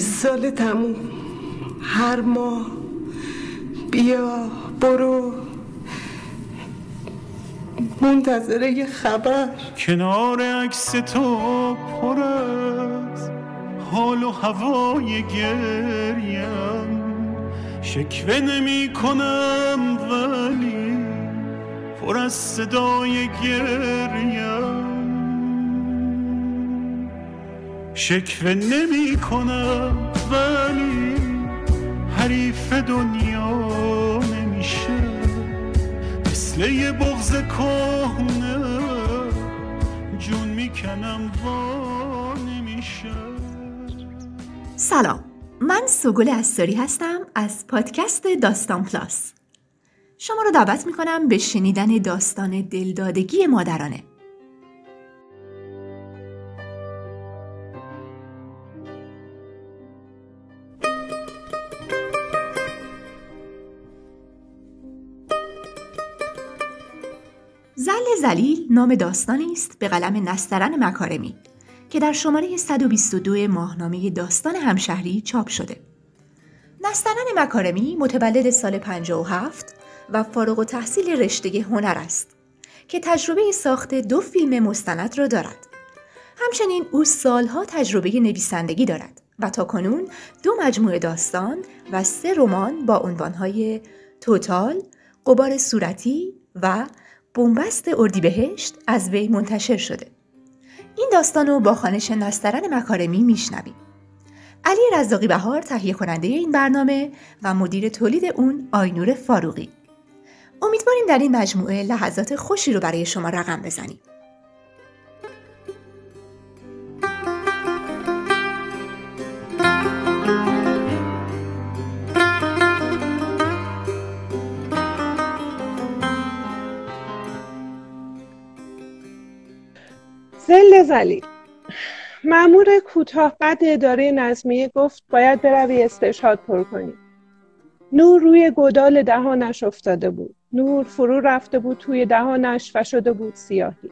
بیست سال تموم. هر ماه بیا برو. منتظره یه خبر. کنار عکس تو پر از حال و هوای گریم. شکوه نمی کنم ولی پر از صدای گریم. شکوه نمی کنم ولی حریف دنیا نمیشه. مثل یه بغز کهنه جون می‌کنم وا نمیشه. سلام من سوگل استوری هستم از پادکست داستان پلاس. شما رو دعوت می‌کنم به شنیدن داستان دلدادگی مادرانه. نام داستانی است به قلم نسترن مکارمی که در شماره 122 ماهنامه داستان همشهری چاپ شده. نسترن مکارمی متولد سال 57 و فارغ و تحصیل رشته هنر است که تجربه ساخت دو فیلم مستند را دارد. همچنین او سالها تجربه نویسندگی دارد و تا کنون دو مجموعه داستان و سه رمان با عنوانهای توتال، قبار صورتی و بومبست اردیبهشت از وی منتشر شده. این داستان رو با خانش نسترن مکارمی میشنویم. علی رزاقی بهار تهیه کننده این برنامه و مدیر تولید اون آینور فاروقی. امیدواریم در این مجموعه لحظات خوشی رو برای شما رقم بزنیم. زل زلیل معمور کوتاه قد اداره نظمیه گفت باید بروی استشهاد پر کنی. نور روی گودال دهانش افتاده بود. نور فرو رفته بود توی دهانش و شده بود سیاهی.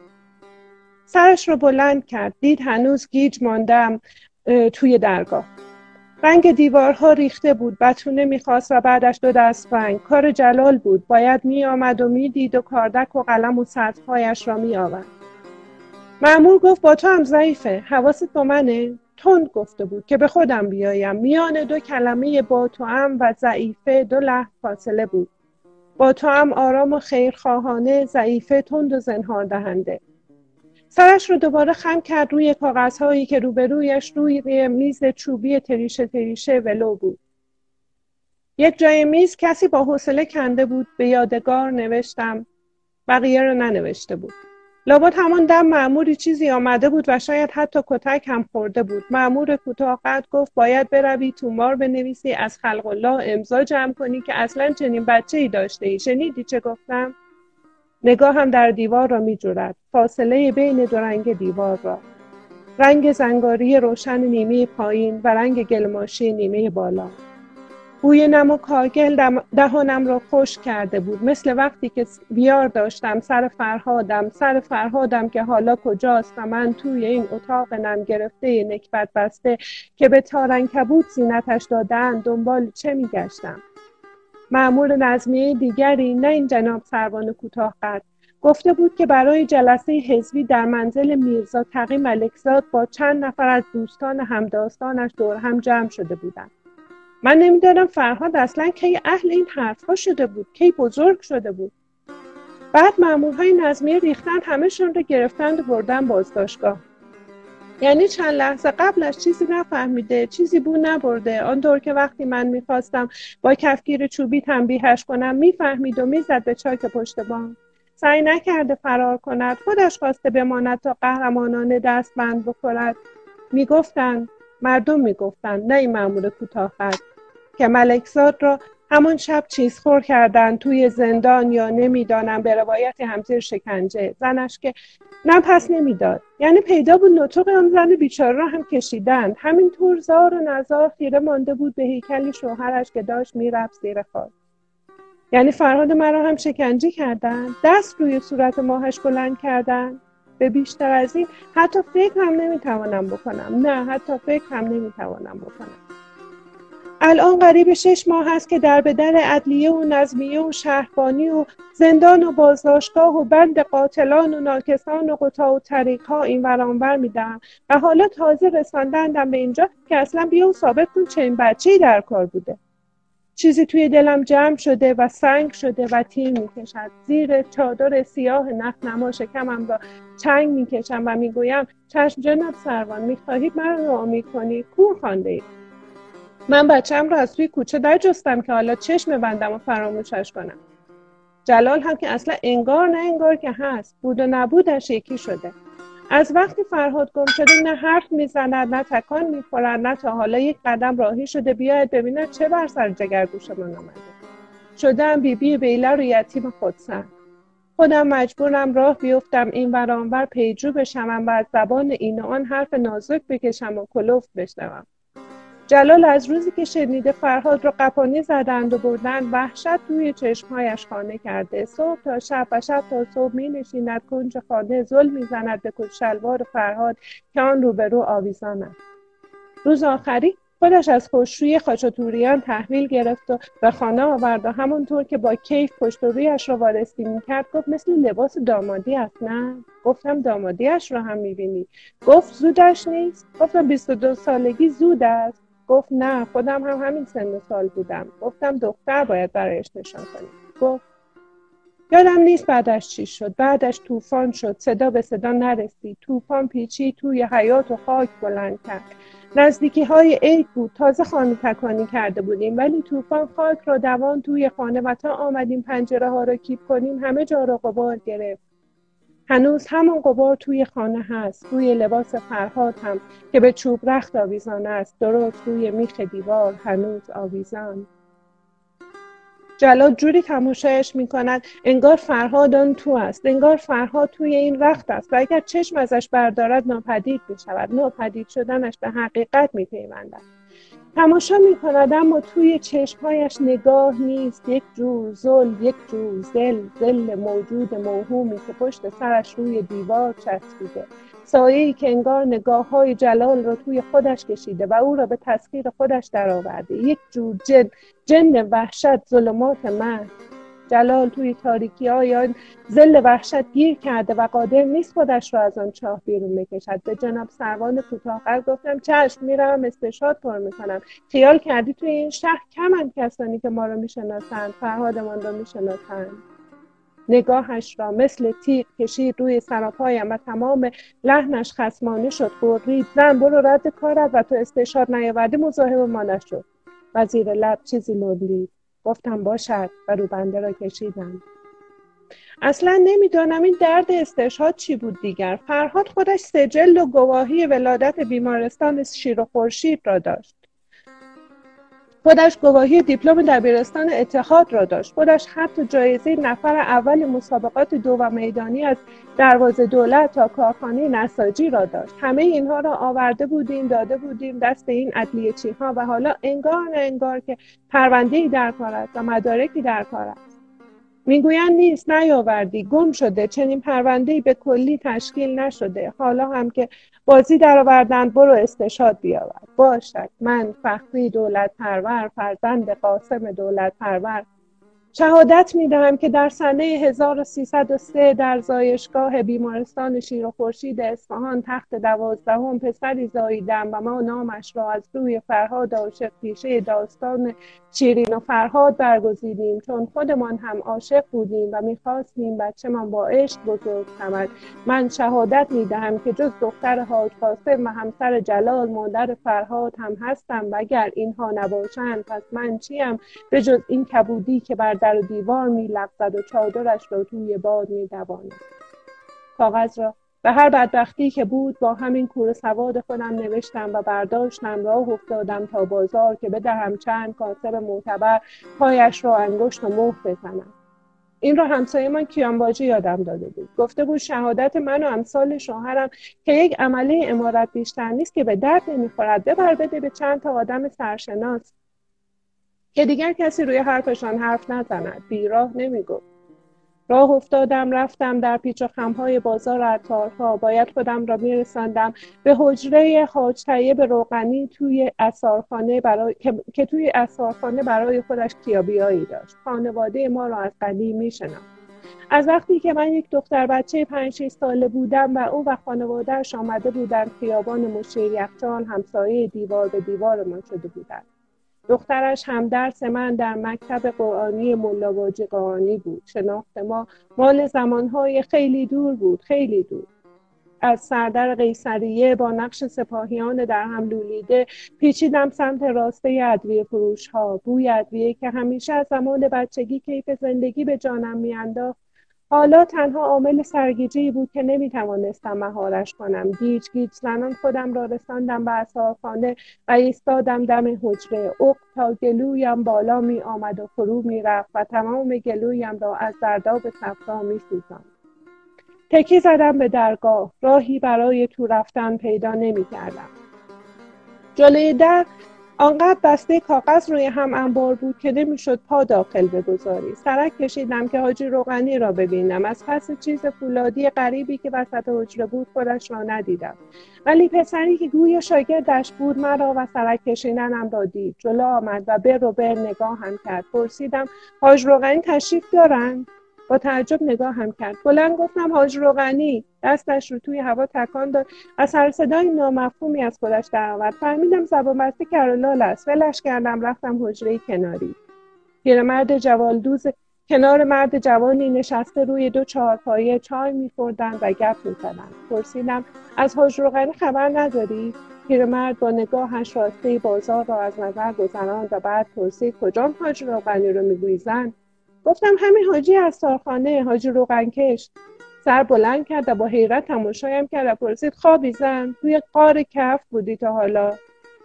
سرش رو بلند کرد. دید هنوز گیج ماندم توی درگاه. رنگ دیوارها ریخته بود. بتونه می‌خواست و بعدش دو دست رنگ کار جلال بود. باید میآمد و می‌دید و کاردک و قلم و سطرهایش را میآورد. معمور گفت با تو هم ضعیفه. حواست با منه. تند گفته بود که به خودم بیایم. میان دو کلمه با تو هم و ضعیفه دو لحظ فاصله بود. با تو هم آرام و خیرخواهانه ضعیفه تند و زنهار دهنده. سرش رو دوباره خم کرد روی کاغذهایی که روبرویش روی میز چوبی تریشه تریشه ولو بود. یک جای میز کسی با حوصله کنده بود. به یادگار نوشتم. بقیه رو ننوشته بود. لابد همان دم معموری چیزی آمده بود و شاید حتی کتک هم خورده بود. معمور کوتاه گفت باید بروی تومار بنویسی از خلق الله امضا جمع کنی که اصلا چنین بچه ای داشته ای. شنیدی چه گفتم؟ نگاه هم در دیوار را می جورد. فاصله بین دو رنگ دیوار را. رنگ زنگاری روشن نیمه پایین و رنگ گلماشی نیمه بالا. بوی نم و کاگل دهانم را خوش کرده بود. مثل وقتی که بیار داشتم سر فرهادم سر فرهادم که حالا کجاست و من توی این اتاق نم گرفته نکبت بسته که به تارنکبوت زینتش دادن دنبال چه میگشتم؟ معمول نظمیه دیگری نه این جناب سروان کوتاه قد. گفته بود که برای جلسه حزبی در منزل میرزا تقی ملکزاد با چند نفر از دوستان همداستانش دور هم جمع شده بودند. من نمی‌دانم فرهاد اصلا کی اهل این حرفها شده بود کی بزرگ شده بود. بعد مامورهای نظمیه ریختن همهشون رو گرفتند و بردن بازداشتگاه. یعنی چند لحظه قبلش چیزی نفهمیده چیزی بو نبرده. آنطور که وقتی من می‌خواستم با کفگیر چوبی تنبیهش کنم می‌فهمید و می‌زد به چاک پشت بام. سعی نکرده فرار کند. خودش خواسته بماند تا قهرمانانه دست بند بخورد. می‌گفتند مردم می‌گفتند نه این کوتاه که ملکزاد را همون شب چیزخور کردن توی زندان یا نمی‌دانم به روایت همزیر شکنجه. زنش که نه پس نمی‌داد. یعنی پیدا بود نطق آن زن بیچاره را هم کشیدند. همینطور زار و نزار خیره مانده بود به هیکل شوهرش که داشت می‌رفت زیر خاک. یعنی فرهاد مرا هم شکنجه کردن دست روی صورت ماهش بلند کردن به بیشتر از این حتی فکر هم نمی‌توانم بکنم. نه حتی فکر هم نمی‌توانم بکنم. الان قریب شش ماه هست که در بدر عدلیه و نظمیه و شهربانی و زندان و بازداشتگاه و بند قاتلان و ناکسان و قطاع و طریق این ورانور میدم. و حالا تازه رساندندم به اینجا که اصلا بیا و ثابت کن چنین بچه در کار بوده. چیزی توی دلم جمع شده و سنگ شده و تیر می‌کشد. زیر چادر سیاه نخ نما شکمم را چنگ می‌کشم و می‌گویم چشم جناب سروان می‌خواهید من رو کنی؟ کور خانده اید. من بچم را از توی کوچه در جستم که حالا چشم بندم و فراموشش کنم. جلال هم که اصلا انگار نه انگار که هست. بود و نبودش یکی شده. از وقتی فرهاد گم شده نه حرف می‌زند نه تکان می‌خورد نه تا حالا یک قدم راهی شده بیاید ببیند چه بر سر من آمده. شدم بیبی بیله رو یتیم خودسن خودم مجبورم راه بیفتم این ورانور پیجو بشم و از زبان این و آن حرف نازک بکشم و کلوفت بشنوم. جلال از روزی که شنیده فرهاد را قپانی زدند و بردن وحشت توی چشمهایش خانه کرده. صبح تا شب و شب تا صبح می نشیند کنج خانه زل می زند به شلوار فرهاد که آن روبرو آویزان است. روز آخری خودش از خوشروی خاچاتوریان تحویل گرفت و به خانه آورد و همونطور که با کیف پشت رویش را وارسی می‌کرد گفت مثل لباس دامادی است نه؟ گفتم دامادیش را هم می‌بینی. گفت زودش نیست. گفتم 22 سالگی زود است. گفت نه خودم هم همین سن سال بودم. گفتم دختر باید برایش نشان کنیم. گفت یادم نیست بعدش چی شد. بعدش طوفان شد. صدا به صدا نرسید. طوفان پیچی توی حیات و خاک بلند کرد. نزدیکی های عید بود. تازه خانه تکانی کرده بودیم. ولی طوفان خاک را دوان توی خانه و تا آمدیم پنجره ها را کیپ کنیم همه جا را قبار گرفت. هنوز همون قبار توی خانه هست روی لباس فرهاد هم که به چوب رخت آویزان است. درست روی میخ دیوار هنوز آویزان. جلال جوری تماشایش می کند انگار فرهاد آن تو است انگار فرهاد توی این رخت است. و اگر چشم ازش بردارد ناپدید می شود ناپدید شدنش به حقیقت می پیوندد تماشا می کند اما توی چشمهایش نگاه نیست. یک جور زل یک جور زل زل موجود موهومی که پشت سرش روی دیوار چسبیده. سایه‌ای که انگار نگاه های جلال را توی خودش کشیده و او را به تسخیر خودش درآورده. یک جور جن جن وحشت ظلمات من جلال توی تاریکی آن زل وحشت گیر کرده و قادر نیست خودش را از آن چاه بیرون بکشد. به جناب سروان کوتاهقد گفتم چشم میرم استشاد پر می‌کنم. خیال کردی توی این شهر کمند کسانی که ما رو می‌شناسند فرهادمان را می‌شناسند. نگاهش را مثل تیغ کشید روی سراپایم و تمام لحنش خسمانه شد قرید زن برو رد کارت و تو استشاد نیاوردی مزاحم ما نشد وزیر لب چیزی لولید گفتم باشد و روبنده را کشیدم. اصلا نمی‌دانم این درد استشهاد چی بود دیگر. فرهاد خودش سجل و گواهی ولادت بیمارستان شیر و خورشید را داشت. خودش گواهی دیپلم دبیرستان اتحاد را داشت. خودش حتی جایزه نفر اول مسابقات دو و میدانی از دروازه دولت تا کارخانه نساجی را داشت. همه اینها را آورده بودیم داده بودیم دست این چی ها و حالا انگار نه انگار که پرونده در کار است و مدارکی در کار است. می‌گویند نیست نیاوردی. گم شده. چنین پرونده به کلی تشکیل نشده. حالا هم که بازی درآوردند برو استشاد بیاور. باشد من فخری دولت پرور فرزند قاسم دولت پرور شهادت می دهم که در سنه 1303 در زایشگاه بیمارستان شیر و خورشید اصفهان تخت دوازدهم پسری زاییدم و ما نامش را از روی فرهاد عاشق پیشه داستان شیرین و فرهاد برگزیدیم. چون خودمان هم عاشق بودیم و می‌خواستیم بچهمان با عشق بزرگ شود. من شهادت می‌دهم که جز دختر حاج قاسم و همسر جلال مادر فرهاد هم هستم. و اگر اینها نباشند پس من چیم؟ به جز این کبودی که بر در و دیوار میلغزد و چادرش را توی باد میدواند. کاغذ را به هر بدبختی که بود با همین کور سواد خودم نوشتم و برداشتم راه افتادم تا بازار که بدهم چند کاسب معتبر پایش را انگشت و مهر بزنم. این را همسایه من کیانباجی یادم داده بود. گفته بود شهادت من و امثال شوهرم که یک عمله امارت بیشتر نیست که به درد نمی‌خورد. ببر بده به چند تا آدم سرشناس. که دیگر کسی روی حرفشان حرف نزند. بیراه نمی‌گفت. راه افتادم رفتم در پیچ و خمهای بازار عطارها. باید خودم را میرساندم به حجره حاج طیب روغنی توی اسارخانه برای... که... توی اسارخانه برای خودش کیابیایی داشت. خانواده ما را از قدیم میشناخت. از وقتی که من یک دختر بچه پنج ساله بودم و او و خانوادهش آمده بودند خیابان مشیر یخچال همسایه دیوار به دیوار ما شده بودند. دخترش هم درس من در مکتب قرآنی ملاواجی قرآنی بود. شناخت ما مال زمانهای خیلی دور بود خیلی دور. از سردر قیصریه با نقش سپاهیان در هم لولیده پیچیدم سمت راسته ادویه فروش ها بوی ادویه که همیشه از زمان بچگی کیف زندگی به جانم میانداخت. حالا تنها عامل سرگیجه بود که نمی‌توانستم مهارش کنم گیج گیج زنان خودم را رساندم به اثارخانه و ایستادم دم حجره اق تا گلویم بالا می آمد و فرو می رفت و تمام گلویم را از درداب صفرا می سوزم. تکی زدم به درگاه راهی برای تو رفتن پیدا نمی کردم. جلوی در آنقدر بسته کاغذ روی هم انبار بود که نمی‌شد پا داخل بگذاری. سرک کشیدم که حاجی روغنی را ببینم. از پس چیز فولادی غریبی که وسط حجره بود خودش را ندیدم. ولی پسری که گوی شاگردش بود مرا و سرک کشیدنم را دید. جلو آمد و بر و بر نگاهم کرد. پرسیدم حاج روغنی تشریف دارند؟ با تعجب نگاه هم کرد. بلند گفتم حاج روغنی دستش رو توی هوا تکان داد. از سر صدای نامفهومی از خودش درآورد فهمیدم زبان بسته کرولال است. ولش کردم رفتم حجره کناری. پیرمرد جوالدوز کنار مرد جوانی نشسته روی دو چهارپایه چای میخوردند و گپ می‌زدند پرسیدم از حاج روغنی خبر نداری؟ پیرمرد با نگاهش راسته بازار را از نظر گذراند و بعد پرسید کجا حاج روغنی رو می‌گویی زن گفتم همین حاجی از سارخانه حاجی روغنکش. سر بلند کرد و با حیرت تماشایم کرد و پرسید خوابی زن توی قار کف بودی تا حالا؟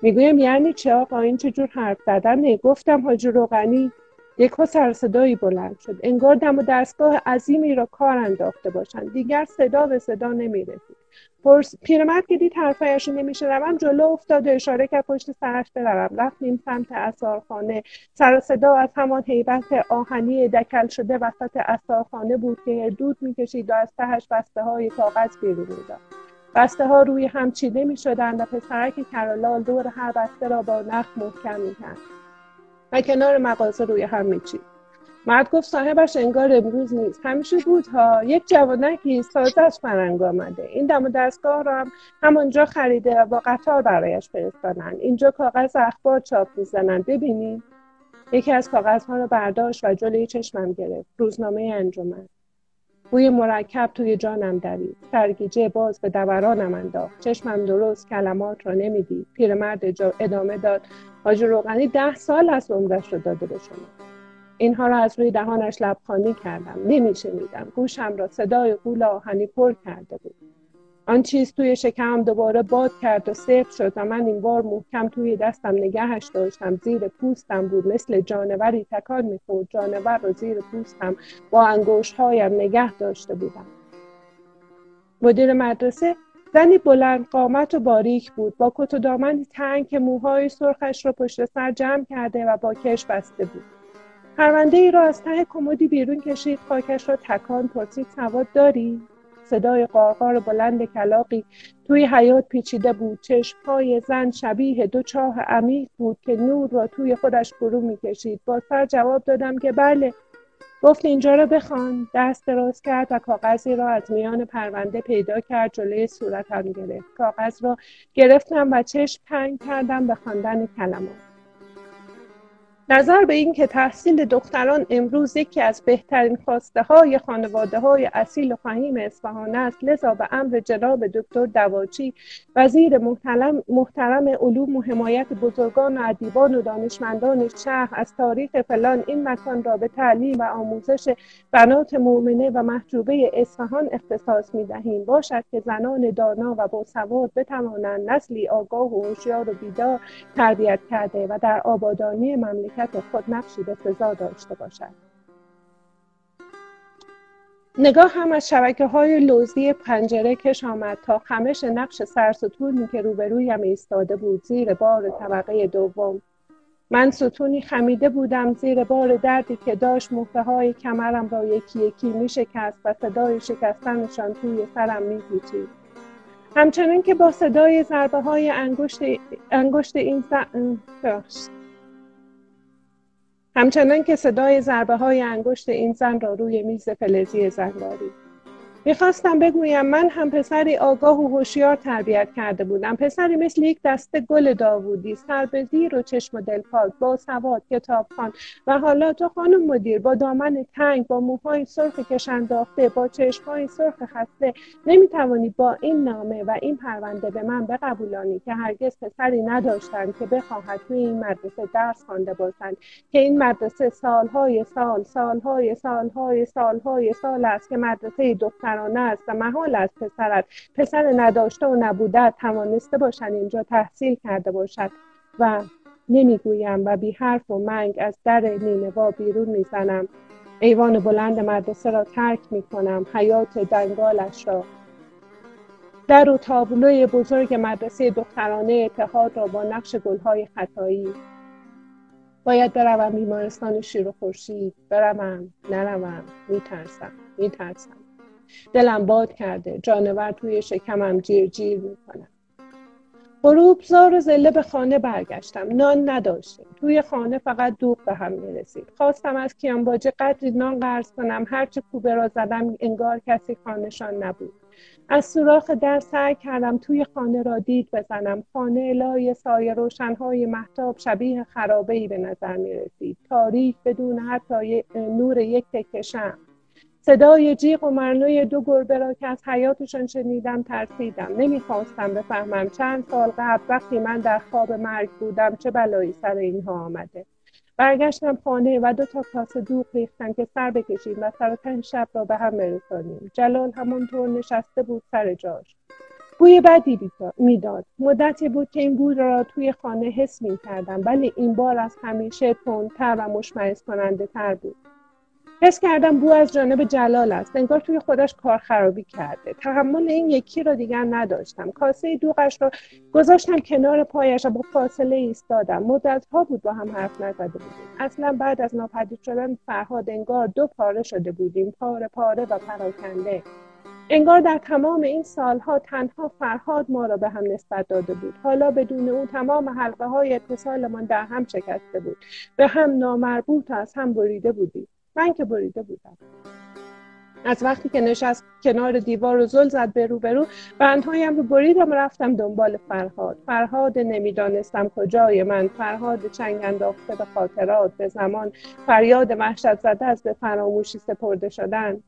می‌گویم یعنی چه آقا؟ این چجور حرف زدن گفتم حاجی روغنی یک سر صدایی بلند شد. انگار دم و دستگاه عظیمی را کار انداخته باشند. دیگر صدا به صدا نمی‌رسید. پیرمرد که دید حرفایش نمیشنوم جلو افتاد و اشاره کرد پشت سرش بروم. رفتیم سمت اثارخانه. سر صدا از همان حیبت آهنی دکل شده وسط اثارخانه بود که دود می‌کشید و از تهش بسته های کاغذ بیرون می‌داد بسته ها روی هم چیده می شدند و پسرک کرالال دور هر بسته را با نخ محکم می و کنار مغازه روی هم میچید مرد گفت صاحبش انگار امروز نیست. همیشه بود ها یک جوانکی تازه از فرنگ آمده. این دم و دستگاه را هم همانجا خریده و با قطار برایش فرستادن. اینجا کاغذ اخبار چاپ می‌زنن. ببینید یکی از کاغذها را برداشت و جلوی چشمم گرفت. روزنامه انجمن. بوی مرکب توی جانم دوید. سرگیجه باز به دورانم انداخت. چشمم درست کلمات را نمی‌دید. پیرمرد ادامه داد. حاجی روغنی ده سال از عمرش رو داده به شما. اینها را از روی دهانش لبخانی کردم. نمیشنیدم. گوشم را صدای قول آهنی پر کرده بود. آن چیز توی شکم دوباره باد کرد و سفت شد و من این بار محکم توی دستم نگهش داشتم. زیر پوستم بود. مثل جانوری تکان می‌خورد. جانور رو زیر پوستم با انگوشهایم نگه داشته بودم. مدیر مدرسه زنی بلند قامت و باریک بود. با کت و دامنی تنگ که موهای سرخش را پشت سر جمع کرده و با کش بسته بود. پرونده ای را از ته کمدی بیرون کشید. خاکش را تکان پرسید سواد داری؟ صدای قارقار بلند کلاقی توی حیات پیچیده بود. چشمهای زن شبیه دو چاه عمیق بود که نور را توی خودش فرو می‌کشید. با سر جواب دادم که بله گفت اینجا را بخوان. دست دراز کرد و کاغذی را از میان پرونده پیدا کرد جلوی صورتم گرفت. کاغذ را گرفتم و چشم پنگ کردم به خواندن کلمات. نظر به اینکه تحصیل دختران امروز یکی از بهترین خواسته های خانواده های اصیل و فهیم اصفهان است لذا به امر جناب دکتر دواچی وزیر محترم, محترم علوم و حمایت بزرگان و ادیبان و دانشمندان شهر از تاریخ فلان این مکان را به تعلیم و آموزش بنات مؤمنه و محجوبه اصفهان اختصاص می دهیم باشد که زنان دانا و باسواد بتوانند نسلی آگاه و هوشیار و بیدار تربیت کرده و در آبادانی مملکت مملکت خود نقشی به سزا داشته باشد. نگاه هم از شبکه های لوزی پنجره کش آمد تا خمش نقش سرس و طولمی که روبرویم ایستاده بود زیر بار طبقه دوم. من ستونی خمیده بودم زیر بار دردی که داشت مهره های کمرم را یکی یکی می شکست و صدای شکستنشان توی سرم می همچنان که با صدای ضربه های انگشت, انگشت این زن... همچنان که صدای ضربه های انگشت این زن را روی میز فلزی زنگاری می‌خواستم بگویم من هم پسری آگاه و هوشیار تربیت کرده بودم. پسری مثل یک دسته گل داوودی سر به زیر و چشم و دلپاک با سواد کتابخوان و حالا تو خانم مدیر با دامن تنگ با موهای سرخ کشنداخته با چشمهای سرخ خسته نمی‌توانی با این نامه و این پرونده به من بقبولانی که هرگز پسری نداشتند که بخواهد توی این مدرسه درس خوانده باشند. که این مدرسه سالهای سال سالهای سالهای سالهای سال است که مدرسه دختر پسرانه است و محال است پسرت. پسر نداشته و نبوده توانسته باشد اینجا تحصیل کرده باشد و نمی‌گویم و بی حرف و منگ از در نینوا بیرون می‌زنم. ایوان بلند مدرسه را ترک می کنم حیات دنگالش را. در و تابلوی بزرگ مدرسه دخترانه اتحاد را با نقش گلهای خطایی. باید بروم بیمارستان شیر و خورشید. بروم نروم. میترسم. میترسم. دلم باد کرده. جانور توی شکمم جیر جیر می‌کنم غروب زار و زله به خانه برگشتم. نان نداشتیم. توی خانه فقط دوغ به هم می‌رسید. خواستم از کیانباجه قدری نان قرض کنم. هرچه کوبه را زدم انگار کسی خانهشان نبود. از سوراخ در سعی کردم توی خانه را دید بزنم. خانه لای سایه روشنهای محتاب شبیه خرابه به نظر می رسید تاریک بدون حتی نور یک تکه صدای جیغ و مرنوی دو گربه را که از حیاتشان شنیدم ترسیدم. نمی‌خواستم بفهمم چند سال قبل وقتی من در خواب مرگ بودم چه بلایی سر اینها آمده. برگشتم خانه و دو تا کاسه دوغ ریختم که سر بکشیم و سر و شب را به هم برسانیم. جلال همانطور نشسته بود سر جاش. بوی بدی می‌داد. مدتی بود که این بوی را توی خانه حس می کردم ولی این بار از همیشه تندتر و مشمعز کننده تر بود. حس کردم بو از جانب جلال است. انگار توی خودش کار خرابی کرده. تحمل این یکی را دیگر نداشتم. کاسه دوغش را گذاشتم کنار پایش و با فاصله ایستادم. مدت ها بود با هم حرف نزده بودیم. اصلا بعد از ناپدید شدن فرهاد انگار دو پاره شده بودیم. پاره پاره و پراکنده. انگار در تمام این سالها تنها فرهاد ما را به هم نسبت داده بود. حالا بدون او تمام حلقه های اتصالمان در هم شکسته بود. به هم نامربوط از هم بریده بودیم. من که بریده بودم. از وقتی که نشست کنار دیوار و زل زد به رو به رو بندهایم رو بریدم و رفتم دنبال فرهاد. فرهاد نمی‌دانستم کجای من. فرهاد چنگ انداخته به خاطرات به زمان فریاد وحشت زده از به فراموشی سپرده شدن.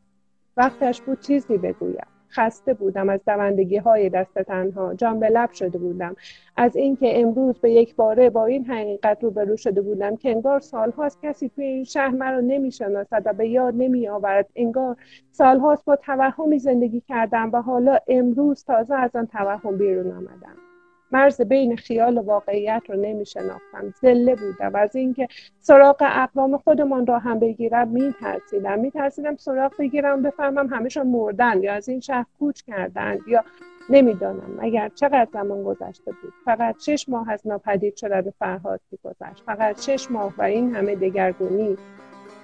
وقتش بود چیزی بگویم. خسته بودم از دوندگی های دست تنها. جان به لب شده بودم. از اینکه امروز به یک باره با این حقیقت روبرو شده بودم که انگار سالهاست کسی توی این شهر مرا نمی‌شناسد و به یاد نمی آورد انگار سالهاست با توهمی زندگی کردم و حالا امروز تازه از آن توهم بیرون آمدم. مرز بین خیال و واقعیت رو نمی شناختم زله بودم. از اینکه سراغ اقوام خودمان را هم بگیرم می ترسیدم می ترسیدم سراغ بگیرم بفهمم همشان مردن یا از این شهر کوچ کردند یا نمی‌دانم. اگر چقدر زمان گذشته بود؟ فقط شش ماه از ناپدید شدن فرهاد گذشت فقط شش ماه و این همه دگرگونی.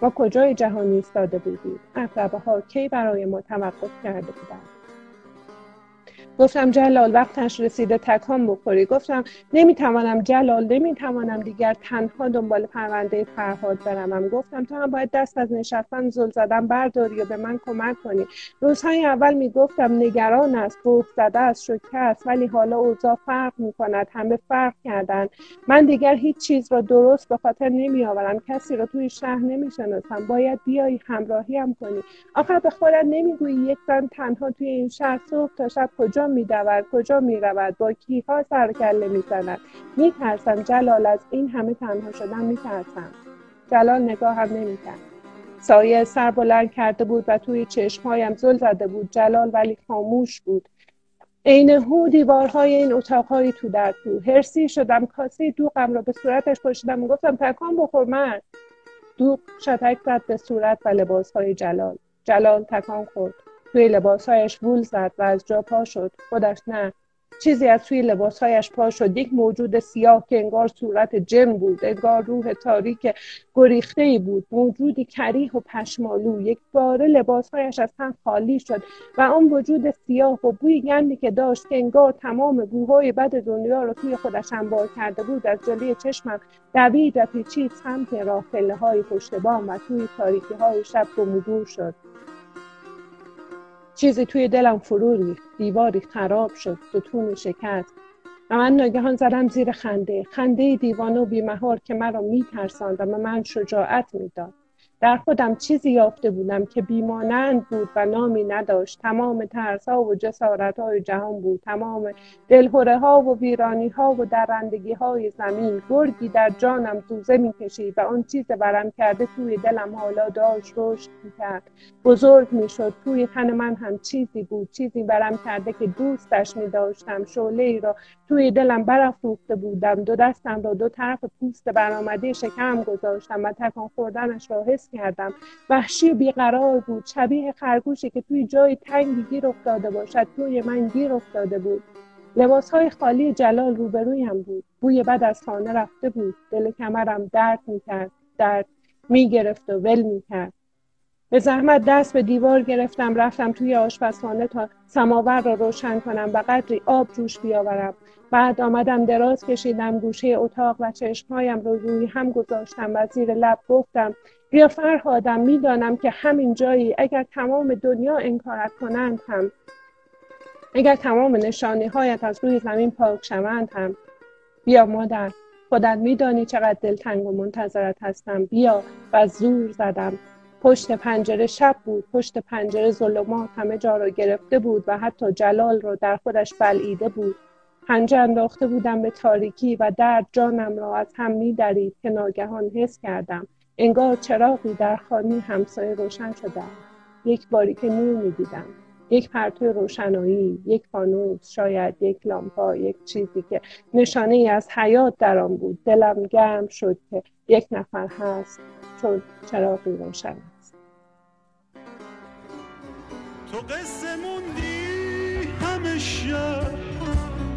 ما کجای جهانی ایستاده بودید؟ اقربه ها کی برای ما توقف کرده بودند؟ گفتم جلال وقتش رسیده تکان بخوری. گفتم نمی‌توانم جلال نمی‌توانم دیگر تنها دنبال پرونده فرهاد بروم. گفتم تو هم باید دست از نشستن زل زدن برداری و به من کمک کنی. روزهای اول می‌گفتم نگران است بوف زده است شکه است ولی حالا اوضاع فرق می‌کند همه فرق کردن. من دیگر هیچ چیز را درست به خاطر نمیآورم. کسی را توی شهر نمی‌شناسم. باید بیایی همراهیم کنی. آخر به خودت نمی‌گویی یک زن تنها توی این شهر صبح تا شب کجا کجا میدود کجا می‌رود با کیها سر کله می‌زند؟ میترسم جلال از این همه تنها شدن میترسم. جلال نگاه هم نمی‌کرد. سایه سر بلند کرده بود و توی چشمهایم زل زده بود. جلال ولی خاموش بود. عین هو دیوارهای این اتاقهایی تو در تو. هرسی شدم کاسه دوغم را به صورتش پشیدم و گفتم تکان بخور مرد. دوغ شتک زد به صورت و لباسهای جلال. جلال تکان خورد. توی لباسهایش وول زد و از جا پا شد. خودش نه. چیزی از توی لباسهایش پا شد. یک موجود سیاه که انگار صورت جن بود انگار روح تاریک گریخته ای بود. موجودی کریح و پشمالو. یک باره لباسهایش از تن خالی شد و آن وجود سیاه و بوی گندی که داشت که انگار تمام بوهای بد دنیا رو توی خودش انبار کرده بود از جلوی چشمم دوید و پیچید سمت راه های پشت بام و توی تاریکی های شب گم شد. چیزی توی دلم فرو ریخت دیواری خراب شد ستون شکست. و من ناگهان زدم زیر خنده. خنده دیوانه و بیمهار که مرا میترساند و من شجاعت می‌داد. در خودم چیزی یافته بودم که بیمانند بود و نامی نداشت. تمام ترس ها و جسارت های جهان بود. تمام دلهوره ها و ویرانی ها و درندگی های زمین. گرگی در جانم دوزه می‌کشید و آن چیز برم کرده توی دلم حالا داشت رشد می‌کرد. بزرگ می‌شد. توی تن من هم چیزی بود. چیزی برم کرده که دوستش میداشتم. شعله ای را توی دلم برافروخته بودم. دو دستم را دو طرف پوست برآمده شکم گذاشتم و تکان خوردنش را حس کردم. وحشی و بیقرار بود. شبیه خرگوشی که توی جای تنگی گیر افتاده باشد توی من گیر افتاده بود. لباس های خالی جلال روبرویم بود. بوی بد از خانه رفته بود. دل کمرم درد می‌کرد درد می‌گرفت و ول می‌کرد. به زحمت دست به دیوار گرفتم رفتم توی آشپزخانه تا سماور را روشن کنم و قدری آب جوش بیاورم. بعد آمدم دراز کشیدم گوشه اتاق و چشمهایم رو روی هم گذاشتم و زیر لب گفتم بیا فرهادم می‌دانم که همین جایی اگر تمام دنیا انکارت کنند هم اگر تمام نشانی هایت از روی زمین پاک شوند هم بیا مادر خودت میدانی چقدر دلتنگ و منتظرت هستم بیا و زور زدم. پشت پنجره شب بود پشت پنجره ظلمات همه جا را گرفته بود و حتی جلال را در خودش بلعیده بود. پنجه انداخته بودم به تاریکی و درد جانم را از هم میدرید که ناگهان حس کردم. انگار چراغی در خانه همسایه روشن شده یک باری که نور می‌دیدم. یک پرتو روشنایی یک فانوس شاید یک لامپا یک چیزی که نشانه ای از حیات در آن بود. دلم گرم شد که یک نفر هست چون چراغی روشن است. تو قصه موندی همه شب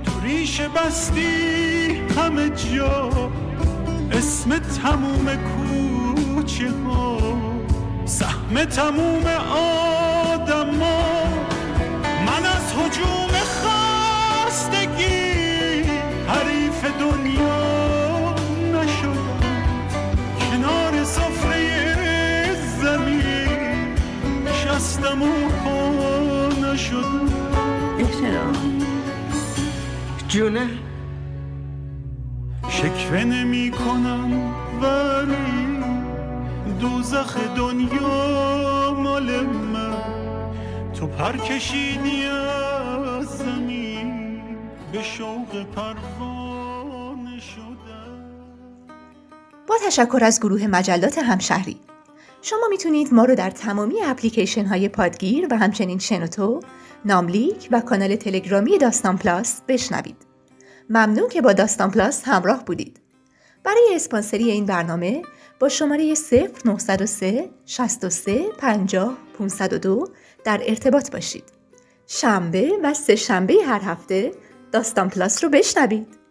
تو ریش بستی همه جا. اسم تموم کوچه ها سهم تموم آدم شستم و احترام جونه. شکوه نمی کنم ولی دوزخ دنیا مال من. تو پر کشیدی از زمین به شوق پروانه شدم. با تشکر از گروه مجلات همشهری شما می‌تونید ما رو در تمامی اپلیکیشن های پادگیر و همچنین شنوتو، ناملیک و کانال تلگرامی داستان Plus بشنوید. ممنون که با داستان Plus همراه بودید. برای اسپانسری این برنامه با شماره 0903 63 50 502 در ارتباط باشید. شنبه و سه شنبه هر هفته داستان Plus رو بشنوید.